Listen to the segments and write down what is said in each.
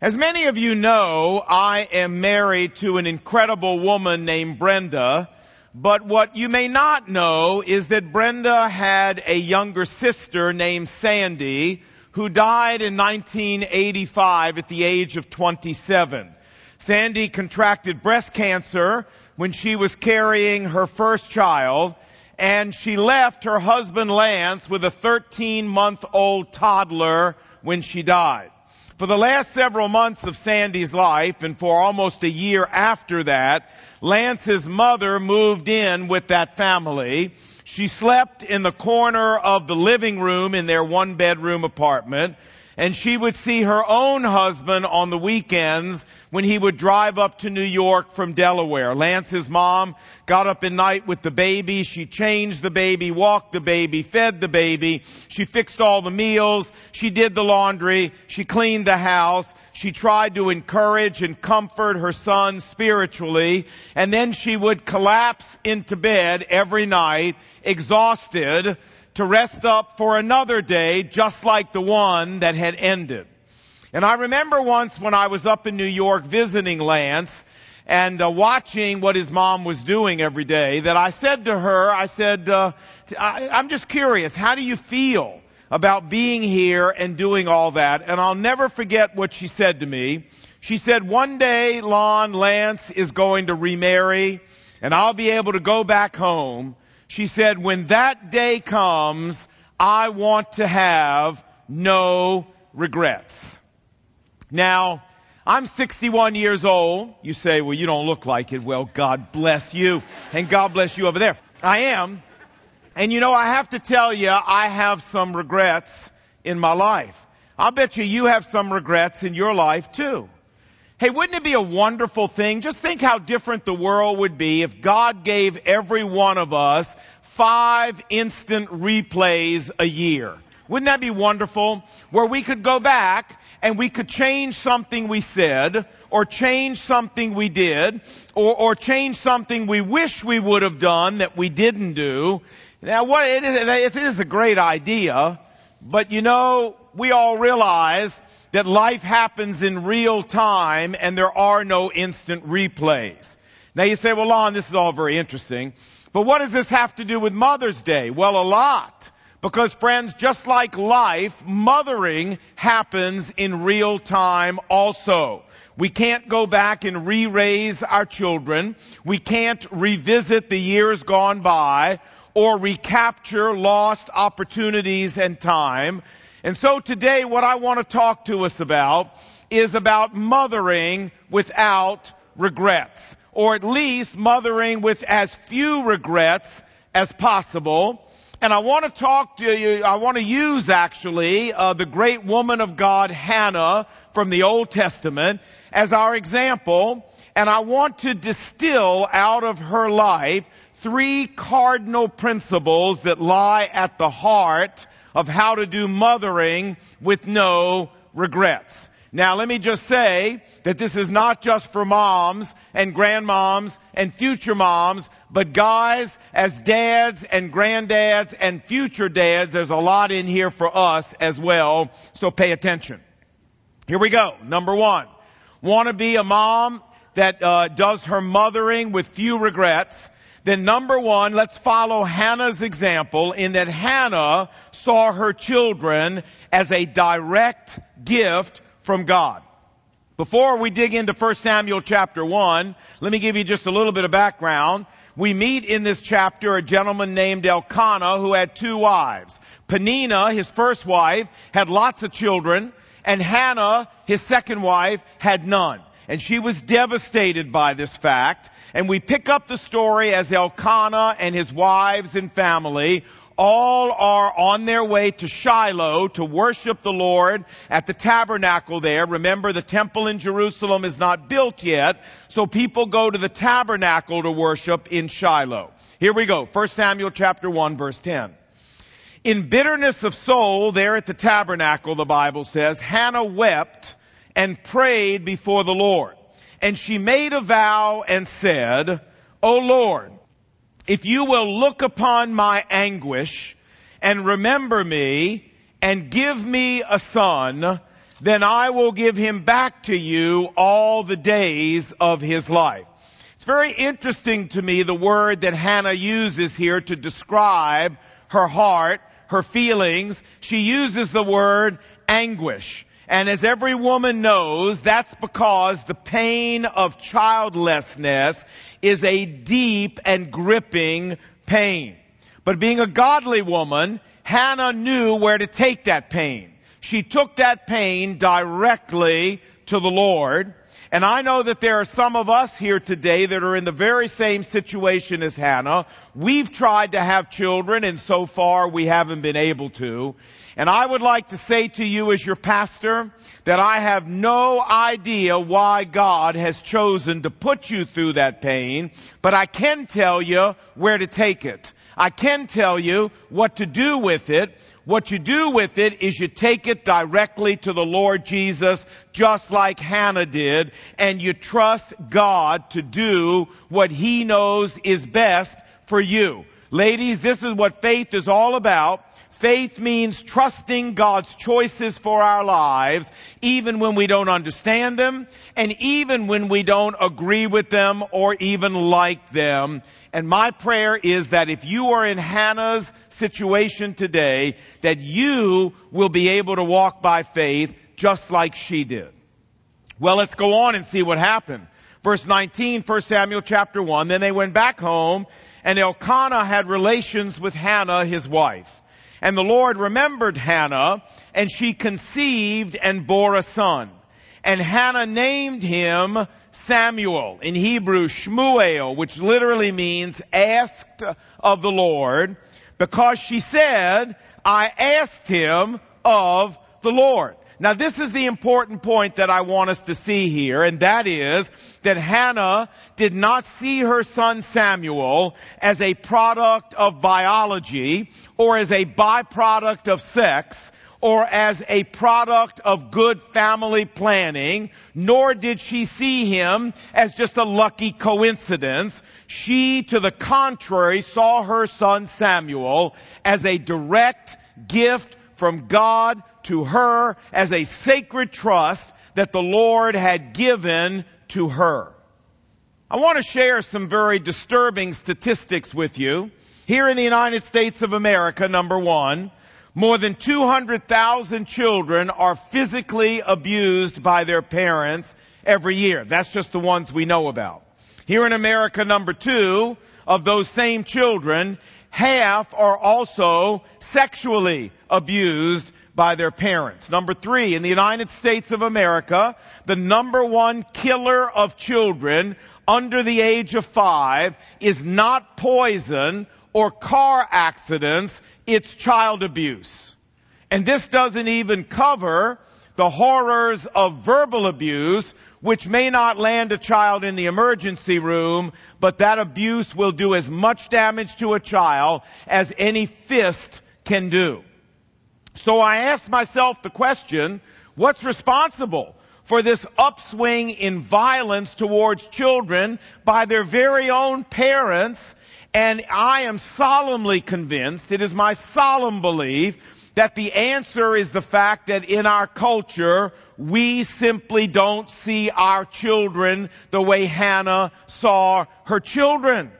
As many of you know, I am married to an incredible woman named Brenda, but what you may not know is that Brenda had a younger sister named Sandy who died in 1985 at the age of 27. Sandy contracted breast cancer when she was carrying her first child and she left her husband Lance with a 13 month old toddler when she died. For the last several months of Sandy's life and for almost a year after that, Lance's mother moved in with that family. She slept in the corner of the living room in their one bedroom apartment and she would see her own husband on the weekends when he would drive up to New York from Delaware. Lance's mom got up at night with the baby. She changed the baby, walked the baby, fed the baby. She fixed all the meals. She did the laundry. She cleaned the house. She tried to encourage and comfort her son spiritually. And then she would collapse into bed every night, exhausted, to rest up for another day just like the one that had ended. And I remember once when I was up in New York visiting Lance and uh, watching what his mom was doing every day that I said to her, I said, uh, I, I'm just curious, how do you feel about being here and doing all that? And I'll never forget what she said to me. She said, one day, Lon, Lance is going to remarry and I'll be able to go back home she said, when that day comes, I want to have no regrets. Now, I'm 61 years old. You say, well, you don't look like it. Well, God bless you. And God bless you over there. I am. And you know, I have to tell you, I have some regrets in my life. I'll bet you you have some regrets in your life too. Hey, wouldn't it be a wonderful thing? Just think how different the world would be if God gave every one of us five instant replays a year. Wouldn't that be wonderful? Where we could go back and we could change something we said, or change something we did, or, or change something we wish we would have done that we didn't do. Now what, it is, it is a great idea, but you know, we all realize that life happens in real time and there are no instant replays. Now you say, well, Lon, this is all very interesting. But what does this have to do with Mother's Day? Well, a lot. Because friends, just like life, mothering happens in real time also. We can't go back and re-raise our children. We can't revisit the years gone by or recapture lost opportunities and time. And so today what I want to talk to us about is about mothering without regrets. Or at least mothering with as few regrets as possible. And I want to talk to you, I want to use actually uh, the great woman of God Hannah from the Old Testament as our example. And I want to distill out of her life three cardinal principles that lie at the heart of how to do mothering with no regrets. Now let me just say that this is not just for moms and grandmoms and future moms, but guys, as dads and granddads and future dads, there's a lot in here for us as well, so pay attention. Here we go. Number one. Want to be a mom that uh, does her mothering with few regrets then number one, let's follow Hannah's example in that Hannah saw her children as a direct gift from God. Before we dig into 1 Samuel chapter 1, let me give you just a little bit of background. We meet in this chapter a gentleman named Elkanah who had two wives. Peninnah, his first wife, had lots of children, and Hannah, his second wife, had none. And she was devastated by this fact. And we pick up the story as Elkanah and his wives and family all are on their way to Shiloh to worship the Lord at the tabernacle there. Remember, the temple in Jerusalem is not built yet, so people go to the tabernacle to worship in Shiloh. Here we go. 1 Samuel chapter 1 verse 10. In bitterness of soul there at the tabernacle, the Bible says, Hannah wept and prayed before the Lord. And she made a vow and said, O Lord, if you will look upon my anguish and remember me and give me a son, then I will give him back to you all the days of his life. It's very interesting to me the word that Hannah uses here to describe her heart, her feelings. She uses the word anguish. And as every woman knows, that's because the pain of childlessness is a deep and gripping pain. But being a godly woman, Hannah knew where to take that pain. She took that pain directly to the Lord. And I know that there are some of us here today that are in the very same situation as Hannah. We've tried to have children and so far we haven't been able to. And I would like to say to you as your pastor that I have no idea why God has chosen to put you through that pain, but I can tell you where to take it. I can tell you what to do with it. What you do with it is you take it directly to the Lord Jesus, just like Hannah did, and you trust God to do what He knows is best for you. Ladies, this is what faith is all about. Faith means trusting God's choices for our lives, even when we don't understand them, and even when we don't agree with them or even like them. And my prayer is that if you are in Hannah's situation today, that you will be able to walk by faith just like she did. Well, let's go on and see what happened. Verse 19, 1 Samuel chapter 1. Then they went back home and Elkanah had relations with Hannah, his wife. And the Lord remembered Hannah and she conceived and bore a son. And Hannah named him Samuel, in Hebrew Shmuel, which literally means asked of the Lord, because she said, I asked him of the Lord. Now this is the important point that I want us to see here, and that is that Hannah did not see her son Samuel as a product of biology or as a byproduct of sex, or as a product of good family planning, nor did she see him as just a lucky coincidence. She, to the contrary, saw her son Samuel as a direct gift from God to her as a sacred trust that the Lord had given to her. I want to share some very disturbing statistics with you. Here in the United States of America, number one, more than 200,000 children are physically abused by their parents every year. That's just the ones we know about. Here in America, number two, of those same children, half are also sexually abused by their parents. Number three, in the United States of America, the number one killer of children under the age of five is not poison or car accidents, it's child abuse. And this doesn't even cover the horrors of verbal abuse, which may not land a child in the emergency room, but that abuse will do as much damage to a child as any fist can do. So I asked myself the question, what's responsible for this upswing in violence towards children by their very own parents and I am solemnly convinced, it is my solemn belief, that the answer is the fact that in our culture, we simply don't see our children the way Hannah saw her children.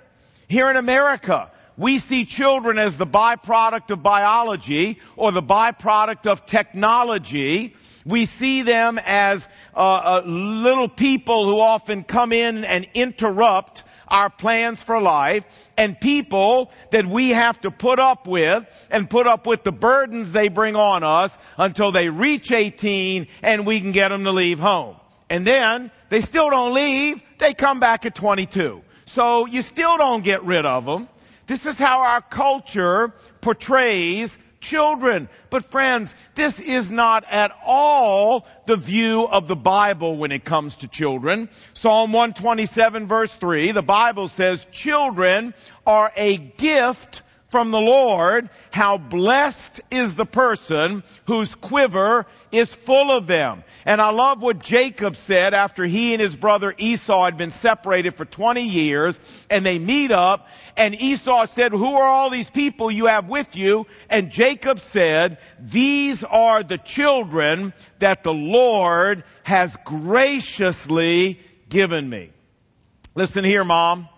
Here in America, we see children as the byproduct of biology or the byproduct of technology. We see them as uh, uh, little people who often come in and interrupt our plans for life and people that we have to put up with and put up with the burdens they bring on us until they reach 18 and we can get them to leave home. And then they still don't leave. They come back at 22. So you still don't get rid of them. This is how our culture portrays children. But friends, this is not at all the view of the Bible when it comes to children. Psalm 127 verse 3, the Bible says children are a gift from the Lord, how blessed is the person whose quiver is full of them. And I love what Jacob said after he and his brother Esau had been separated for 20 years and they meet up and Esau said, who are all these people you have with you? And Jacob said, these are the children that the Lord has graciously given me. Listen here, mom.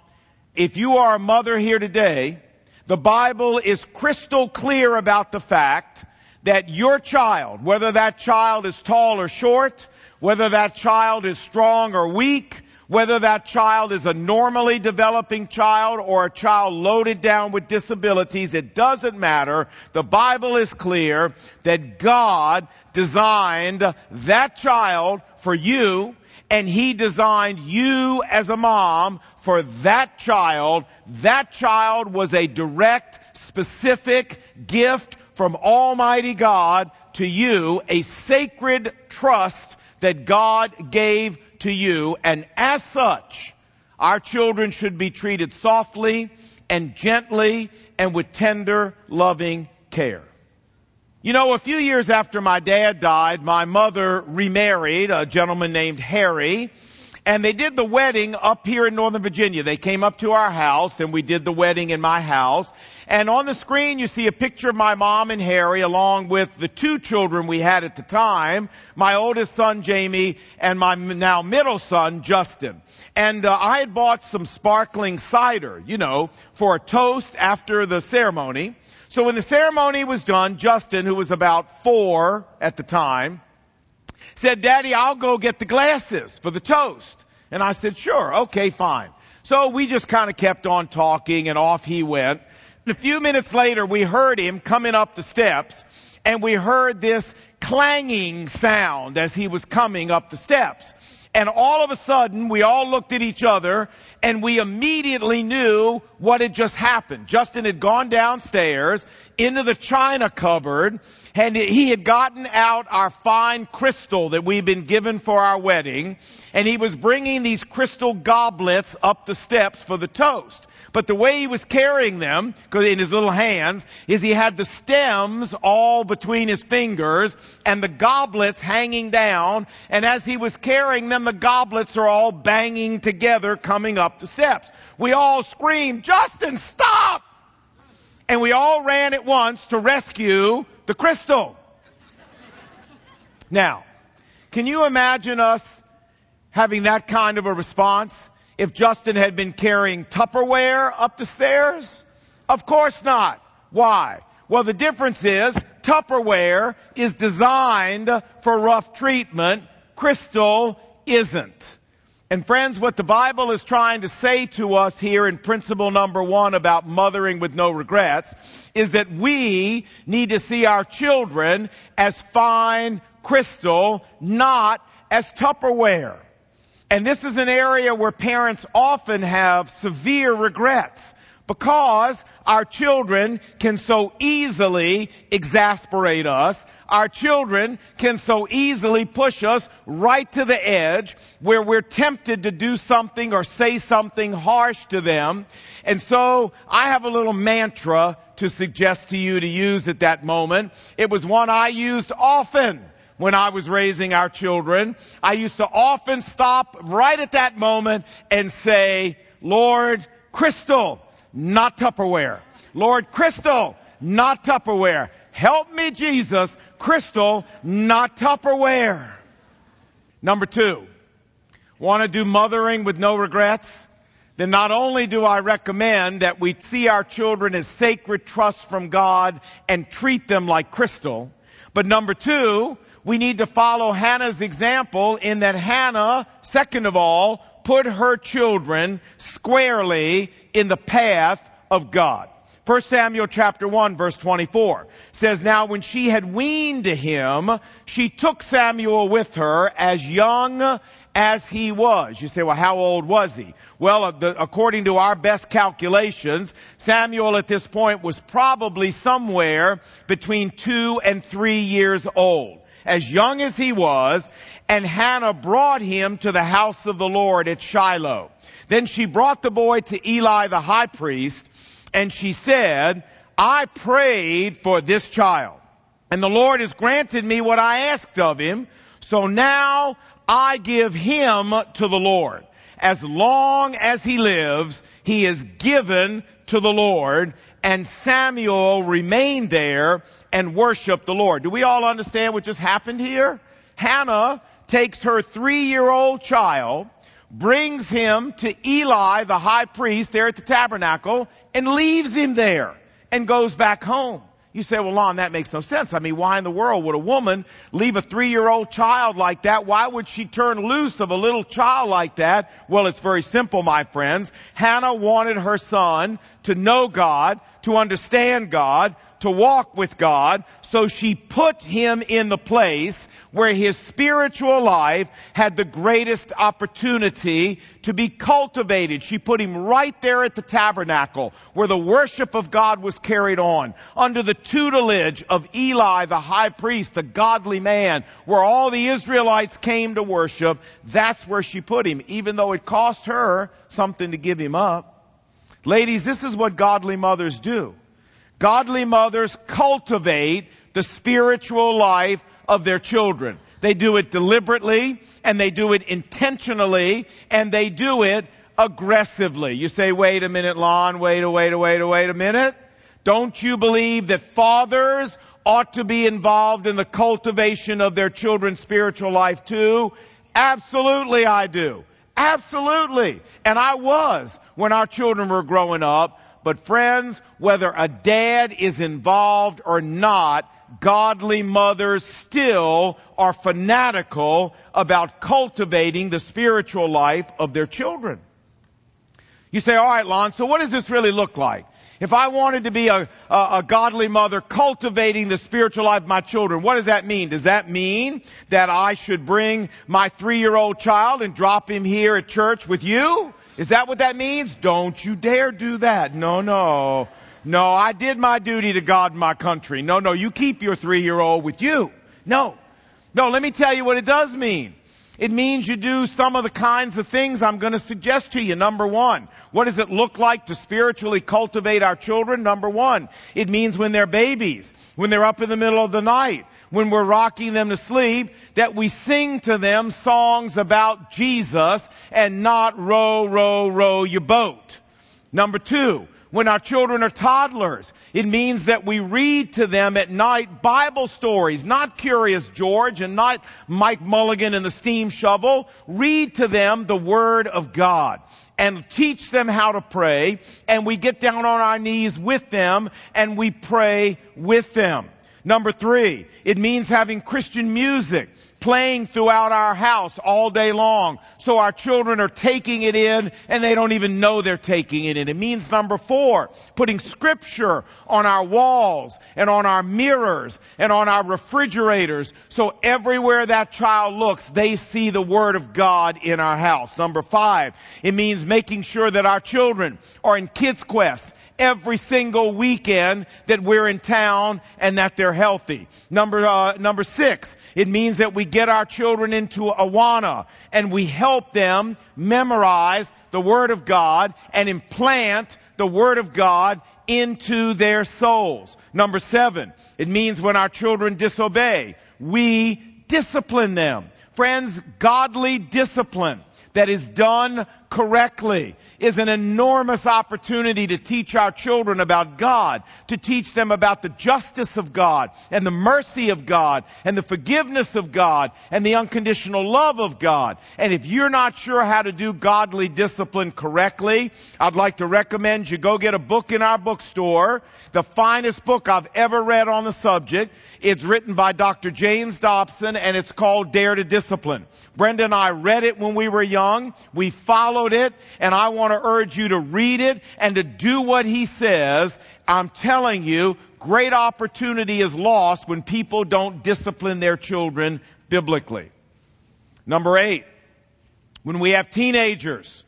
If you are a mother here today, the Bible is crystal clear about the fact that your child, whether that child is tall or short, whether that child is strong or weak, whether that child is a normally developing child or a child loaded down with disabilities, it doesn't matter. The Bible is clear that God designed that child for you and He designed you as a mom for that child. That child was a direct, specific gift from Almighty God to you, a sacred trust that God gave to you. And as such, our children should be treated softly and gently and with tender, loving care. You know, a few years after my dad died, my mother remarried a gentleman named Harry and they did the wedding up here in Northern Virginia. They came up to our house and we did the wedding in my house. And on the screen you see a picture of my mom and Harry along with the two children we had at the time, my oldest son Jamie and my now middle son Justin. And uh, I had bought some sparkling cider, you know, for a toast after the ceremony. So when the ceremony was done, Justin, who was about four at the time, said, Daddy, I'll go get the glasses for the toast. And I said, sure, okay, fine. So we just kind of kept on talking and off he went. And a few minutes later, we heard him coming up the steps and we heard this clanging sound as he was coming up the steps. And all of a sudden, we all looked at each other and we immediately knew what had just happened. Justin had gone downstairs into the china cupboard and he had gotten out our fine crystal that we'd been given for our wedding, and he was bringing these crystal goblets up the steps for the toast. But the way he was carrying them, in his little hands, is he had the stems all between his fingers and the goblets hanging down. And as he was carrying them, the goblets are all banging together coming up the steps. We all screamed, Justin, stop! And we all ran at once to rescue the crystal. Now, can you imagine us having that kind of a response if Justin had been carrying Tupperware up the stairs? Of course not. Why? Well, the difference is Tupperware is designed for rough treatment. Crystal isn't. And friends, what the Bible is trying to say to us here in principle number one about mothering with no regrets is that we need to see our children as fine crystal, not as Tupperware. And this is an area where parents often have severe regrets because our children can so easily exasperate us. Our children can so easily push us right to the edge where we're tempted to do something or say something harsh to them. And so I have a little mantra to suggest to you to use at that moment. It was one I used often when I was raising our children. I used to often stop right at that moment and say, Lord, Crystal, not Tupperware. Lord, Crystal, not Tupperware. Help me, Jesus. Crystal, not Tupperware. Number two, want to do mothering with no regrets? Then not only do I recommend that we see our children as sacred trusts from God and treat them like crystal, but number two, we need to follow Hannah's example in that Hannah, second of all, put her children squarely in the path of God. 1 Samuel chapter 1 verse 24 says, Now when she had weaned him, she took Samuel with her as young as he was. You say, well, how old was he? Well, uh, according to our best calculations, Samuel at this point was probably somewhere between two and three years old. As young as he was, and Hannah brought him to the house of the Lord at Shiloh. Then she brought the boy to Eli the high priest, and she said, I prayed for this child and the Lord has granted me what I asked of him. So now I give him to the Lord. As long as he lives, he is given to the Lord and Samuel remained there and worshiped the Lord. Do we all understand what just happened here? Hannah takes her three year old child, brings him to Eli, the high priest there at the tabernacle, and leaves him there and goes back home. You say, well, Lon, that makes no sense. I mean, why in the world would a woman leave a three-year-old child like that? Why would she turn loose of a little child like that? Well, it's very simple, my friends. Hannah wanted her son to know God, to understand God, to walk with God, so she put him in the place where his spiritual life had the greatest opportunity to be cultivated. She put him right there at the tabernacle where the worship of God was carried on under the tutelage of Eli, the high priest, a godly man, where all the Israelites came to worship. That's where she put him, even though it cost her something to give him up. Ladies, this is what godly mothers do. Godly mothers cultivate the spiritual life of their children. They do it deliberately and they do it intentionally and they do it aggressively. You say, wait a minute, Lon, wait a, wait a, wait a, wait a minute. Don't you believe that fathers ought to be involved in the cultivation of their children's spiritual life too? Absolutely I do. Absolutely. And I was when our children were growing up. But friends, whether a dad is involved or not, godly mothers still are fanatical about cultivating the spiritual life of their children. You say, all right, Lon, so what does this really look like? If I wanted to be a, a, a, godly mother cultivating the spiritual life of my children, what does that mean? Does that mean that I should bring my three-year-old child and drop him here at church with you? Is that what that means? Don't you dare do that. No, no. No, I did my duty to God and my country. No, no, you keep your three year old with you. No. No, let me tell you what it does mean. It means you do some of the kinds of things I'm going to suggest to you. Number one, what does it look like to spiritually cultivate our children? Number one, it means when they're babies, when they're up in the middle of the night, when we're rocking them to sleep, that we sing to them songs about Jesus and not row, row, row your boat. Number two, when our children are toddlers. It means that we read to them at night Bible stories, not Curious George and not Mike Mulligan and the steam shovel. Read to them the Word of God and teach them how to pray and we get down on our knees with them and we pray with them. Number three, it means having Christian music playing throughout our house all day long. So our children are taking it in and they don't even know they're taking it in. It means number four, putting scripture on our walls and on our mirrors and on our refrigerators. So everywhere that child looks, they see the word of God in our house. Number five, it means making sure that our children are in Kids Quest every single weekend that we're in town and that they're healthy. Number, uh, number six, it means that we get our children into Awana and we help them memorize the Word of God and implant the Word of God into their souls. Number seven, it means when our children disobey, we discipline them. Friends, godly discipline that is done correctly is an enormous opportunity to teach our children about God, to teach them about the justice of God and the mercy of God and the forgiveness of God and the unconditional love of God. And if you're not sure how to do godly discipline correctly, I'd like to recommend you go get a book in our bookstore, the finest book I've ever read on the subject. It's written by Dr. James Dobson and it's called Dare to Discipline. Brenda and I read it when we were young. We followed it and I want to urge you to read it and to do what he says. I'm telling you, great opportunity is lost when people don't discipline their children biblically. Number eight, when we have teenagers,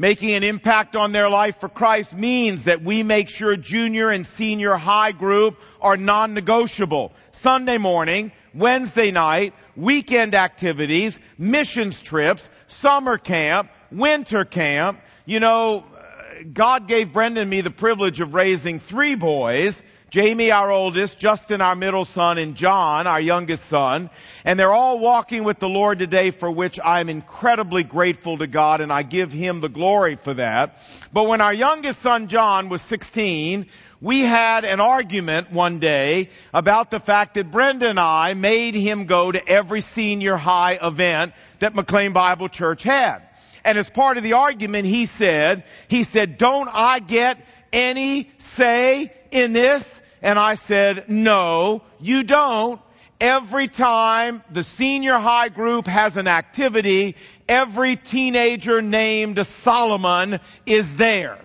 Making an impact on their life for Christ means that we make sure junior and senior high group are non-negotiable. Sunday morning, Wednesday night, weekend activities, missions trips, summer camp, winter camp. You know, uh, God gave Brenda and me the privilege of raising three boys. Jamie, our oldest, Justin, our middle son, and John, our youngest son. And they're all walking with the Lord today for which I'm incredibly grateful to God and I give Him the glory for that. But when our youngest son, John, was 16, we had an argument one day about the fact that Brenda and I made him go to every senior high event that McLean Bible Church had. And as part of the argument, he said, he said, don't I get any say in this? And I said, no, you don't. Every time the senior high group has an activity, every teenager named Solomon is there.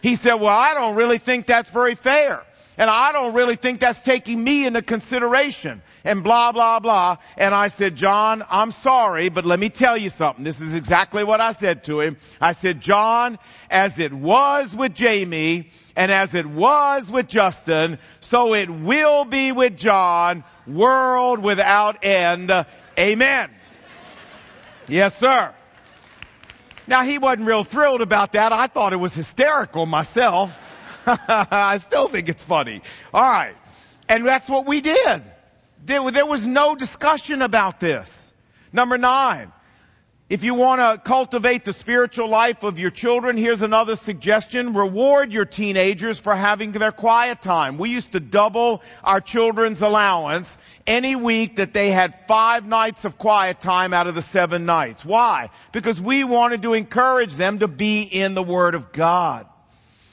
He said, well, I don't really think that's very fair. And I don't really think that's taking me into consideration. And blah, blah, blah. And I said, John, I'm sorry, but let me tell you something. This is exactly what I said to him. I said, John, as it was with Jamie and as it was with Justin, so it will be with John, world without end. Amen. Yes, sir. Now he wasn't real thrilled about that. I thought it was hysterical myself. I still think it's funny. All right. And that's what we did. There, was no discussion about this. Number nine. If you want to cultivate the spiritual life of your children, here's another suggestion. Reward your teenagers for having their quiet time. We used to double our children's allowance any week that they had five nights of quiet time out of the seven nights. Why? Because we wanted to encourage them to be in the Word of God.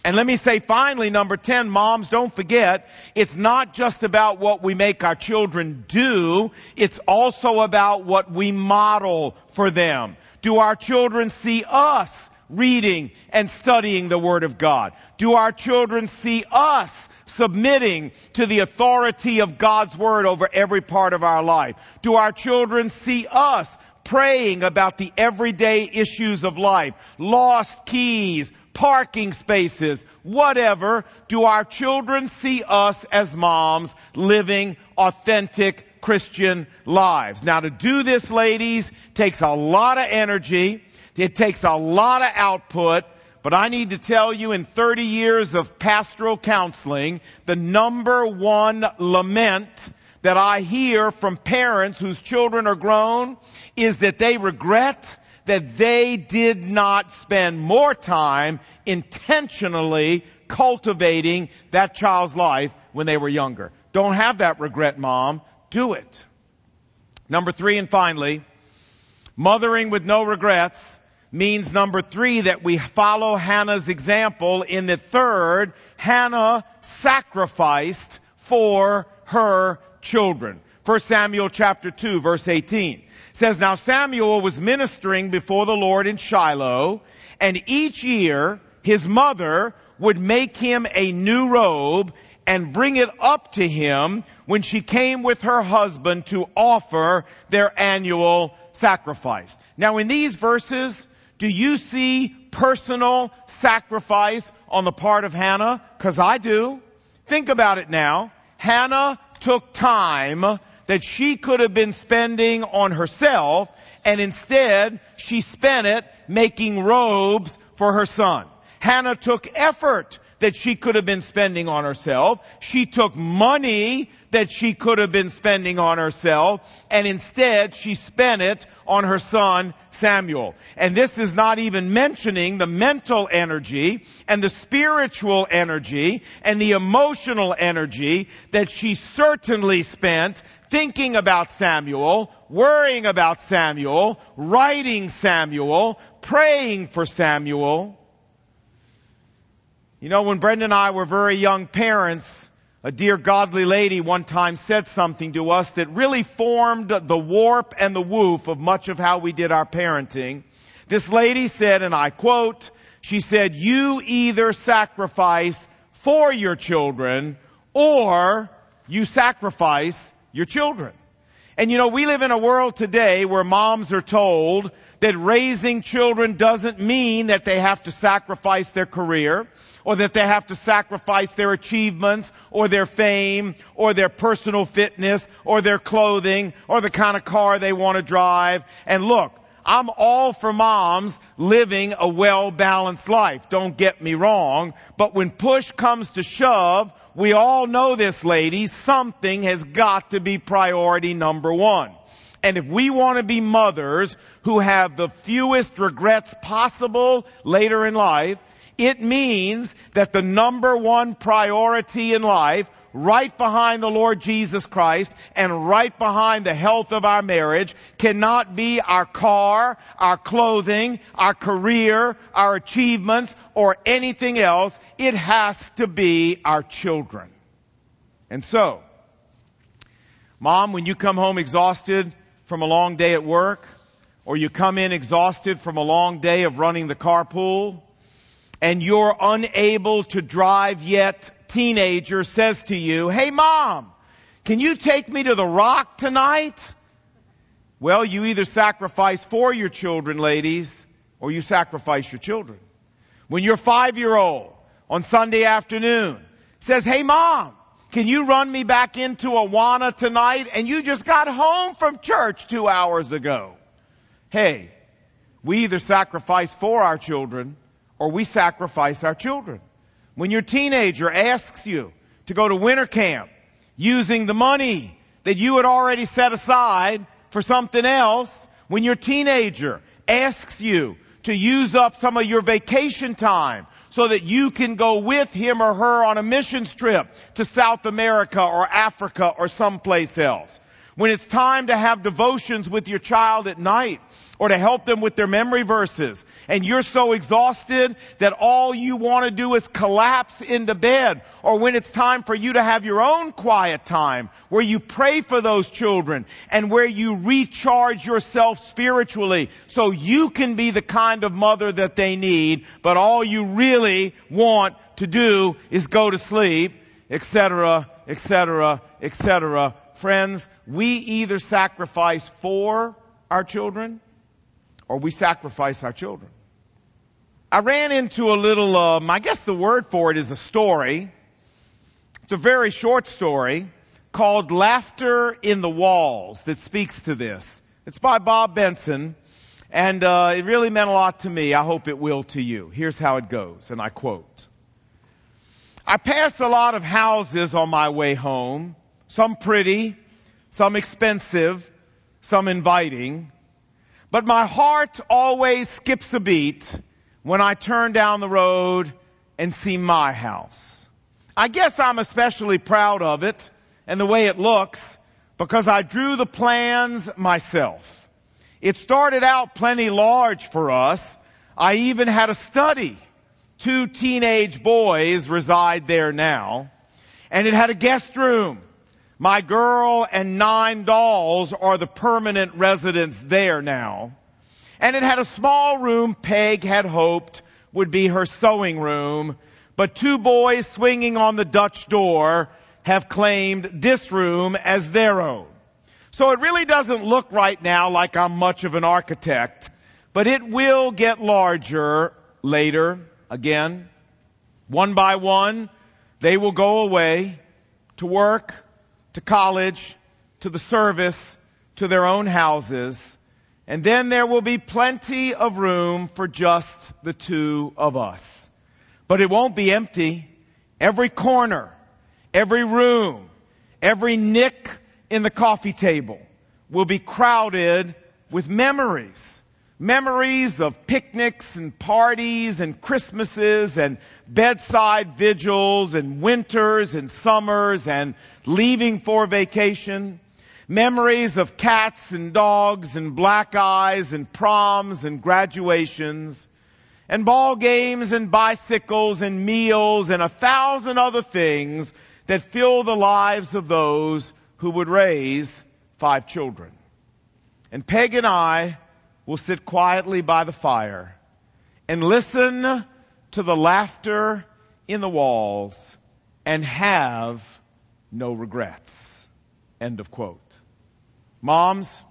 And let me say finally, number 10, moms, don't forget, it's not just about what we make our children do, it's also about what we model for them. Do our children see us reading and studying the Word of God? Do our children see us submitting to the authority of God's Word over every part of our life? Do our children see us praying about the everyday issues of life? Lost keys, parking spaces, whatever. Do our children see us as moms living authentic Christian lives? Now to do this, ladies, takes a lot of energy. It takes a lot of output. But I need to tell you in 30 years of pastoral counseling, the number one lament that I hear from parents whose children are grown is that they regret that they did not spend more time intentionally cultivating that child's life when they were younger. Don't have that regret, mom. Do it. Number three and finally, mothering with no regrets means number three that we follow Hannah's example in the third, Hannah sacrificed for her children. 1 Samuel chapter 2 verse 18 says, Now Samuel was ministering before the Lord in Shiloh, and each year his mother would make him a new robe and bring it up to him when she came with her husband to offer their annual sacrifice. Now in these verses, do you see personal sacrifice on the part of Hannah? Cause I do. Think about it now. Hannah took time that she could have been spending on herself and instead she spent it making robes for her son. Hannah took effort that she could have been spending on herself. She took money that she could have been spending on herself, and instead she spent it on her son Samuel. And this is not even mentioning the mental energy and the spiritual energy and the emotional energy that she certainly spent thinking about Samuel, worrying about Samuel, writing Samuel, praying for Samuel. You know, when Brenda and I were very young parents, a dear godly lady one time said something to us that really formed the warp and the woof of much of how we did our parenting. This lady said, and I quote, she said, you either sacrifice for your children or you sacrifice your children. And you know, we live in a world today where moms are told that raising children doesn't mean that they have to sacrifice their career or that they have to sacrifice their achievements or their fame or their personal fitness or their clothing or the kind of car they want to drive. And look, I'm all for moms living a well-balanced life. Don't get me wrong. But when push comes to shove, we all know this, ladies, something has got to be priority number one. And if we want to be mothers who have the fewest regrets possible later in life, it means that the number one priority in life right behind the Lord Jesus Christ and right behind the health of our marriage cannot be our car, our clothing, our career, our achievements, or anything else. It has to be our children. And so, mom, when you come home exhausted from a long day at work, or you come in exhausted from a long day of running the carpool, and you're unable to drive yet teenager says to you, Hey mom, can you take me to the rock tonight? Well, you either sacrifice for your children, ladies, or you sacrifice your children. When your five year old on Sunday afternoon says, Hey mom, can you run me back into Awana tonight? And you just got home from church two hours ago. Hey, we either sacrifice for our children or we sacrifice our children. When your teenager asks you to go to winter camp using the money that you had already set aside for something else, when your teenager asks you to use up some of your vacation time so that you can go with him or her on a missions trip to South America or Africa or someplace else. When it's time to have devotions with your child at night or to help them with their memory verses. And you're so exhausted that all you want to do is collapse into bed. Or when it's time for you to have your own quiet time where you pray for those children and where you recharge yourself spiritually so you can be the kind of mother that they need, but all you really want to do is go to sleep, etc., etc., etc. Friends, we either sacrifice for our children or we sacrifice our children. I ran into a little, um, I guess the word for it is a story. It's a very short story called Laughter in the Walls that speaks to this. It's by Bob Benson, and uh, it really meant a lot to me. I hope it will to you. Here's how it goes, and I quote. I passed a lot of houses on my way home, some pretty, some expensive, some inviting. But my heart always skips a beat when I turn down the road and see my house. I guess I'm especially proud of it and the way it looks because I drew the plans myself. It started out plenty large for us. I even had a study. Two teenage boys reside there now. And it had a guest room my girl and nine dolls are the permanent residents there now. And it had a small room Peg had hoped would be her sewing room, but two boys swinging on the Dutch door have claimed this room as their own. So it really doesn't look right now like I'm much of an architect, but it will get larger later again. One by one, they will go away to work, to college, to the service, to their own houses, and then there will be plenty of room for just the two of us. But it won't be empty. Every corner, every room, every nick in the coffee table will be crowded with memories. Memories of picnics and parties and Christmases and bedside vigils and winters and summers and leaving for vacation. Memories of cats and dogs and black eyes and proms and graduations and ball games and bicycles and meals and a thousand other things that fill the lives of those who would raise five children. And Peg and I will sit quietly by the fire and listen to the laughter in the walls and have no regrets. End of quote. Moms,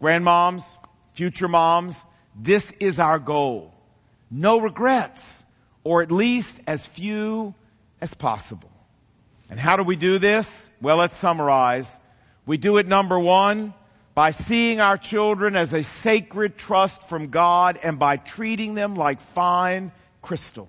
grandmoms, future moms, this is our goal. No regrets, or at least as few as possible. And how do we do this? Well, let's summarize. We do it number one, by seeing our children as a sacred trust from God and by treating them like fine crystal.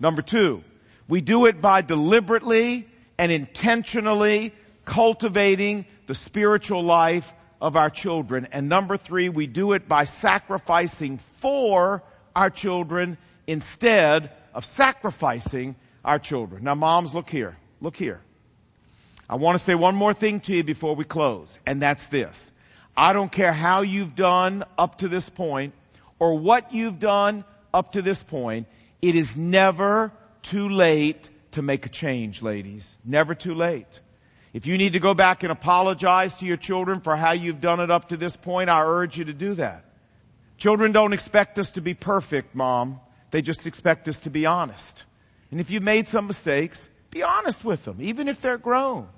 Number two, we do it by deliberately and intentionally cultivating the spiritual life of our children. And number three, we do it by sacrificing for our children instead of sacrificing our children. Now moms, look here. Look here. I want to say one more thing to you before we close, and that's this. I don't care how you've done up to this point or what you've done up to this point. It is never too late to make a change, ladies. Never too late. If you need to go back and apologize to your children for how you've done it up to this point, I urge you to do that. Children don't expect us to be perfect, mom. They just expect us to be honest. And if you've made some mistakes, be honest with them, even if they're grown.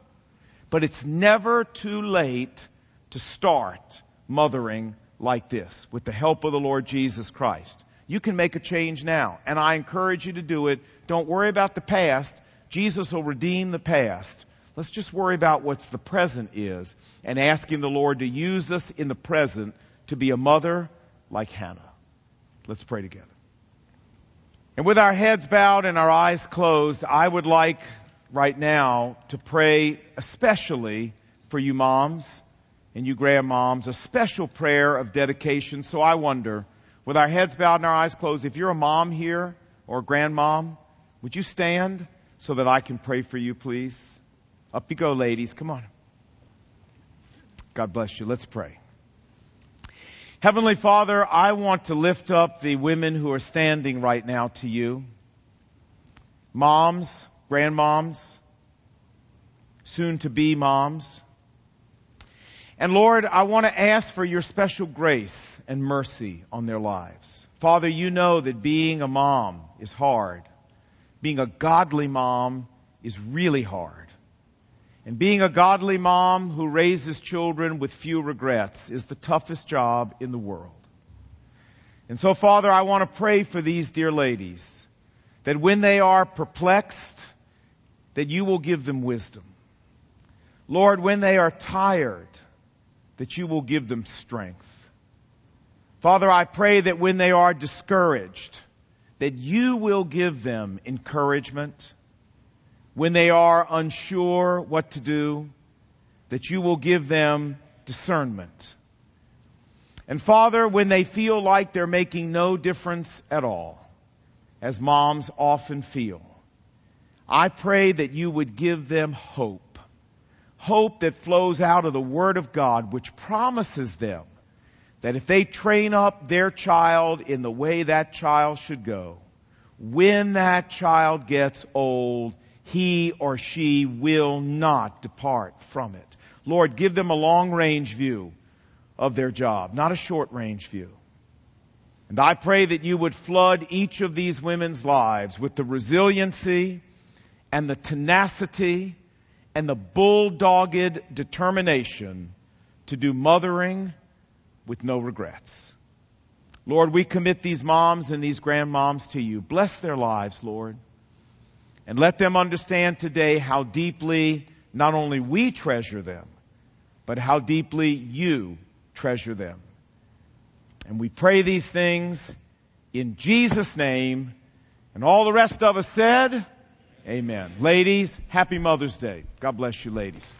But it's never too late to start mothering like this with the help of the Lord Jesus Christ. You can make a change now, and I encourage you to do it. Don't worry about the past. Jesus will redeem the past. Let's just worry about what's the present is and asking the Lord to use us in the present to be a mother like Hannah. Let's pray together. And with our heads bowed and our eyes closed, I would like right now to pray especially for you moms and you grandmoms, a special prayer of dedication. So I wonder, with our heads bowed and our eyes closed, if you're a mom here or a grandmom, would you stand so that I can pray for you, please? Up you go, ladies. Come on. God bless you. Let's pray. Heavenly Father, I want to lift up the women who are standing right now to you. Moms, grandmoms, soon to be moms. And Lord, I want to ask for your special grace and mercy on their lives. Father, you know that being a mom is hard. Being a godly mom is really hard. And being a godly mom who raises children with few regrets is the toughest job in the world. And so, Father, I want to pray for these dear ladies that when they are perplexed, that you will give them wisdom. Lord, when they are tired, that you will give them strength. Father, I pray that when they are discouraged, that you will give them encouragement when they are unsure what to do, that you will give them discernment. And Father, when they feel like they're making no difference at all, as moms often feel, I pray that you would give them hope. Hope that flows out of the Word of God, which promises them that if they train up their child in the way that child should go, when that child gets old, he or she will not depart from it. Lord, give them a long range view of their job, not a short range view. And I pray that you would flood each of these women's lives with the resiliency and the tenacity and the bulldogged determination to do mothering with no regrets. Lord, we commit these moms and these grandmoms to you. Bless their lives, Lord. And let them understand today how deeply not only we treasure them, but how deeply you treasure them. And we pray these things in Jesus' name. And all the rest of us said, Amen. Ladies, happy Mother's Day. God bless you, ladies.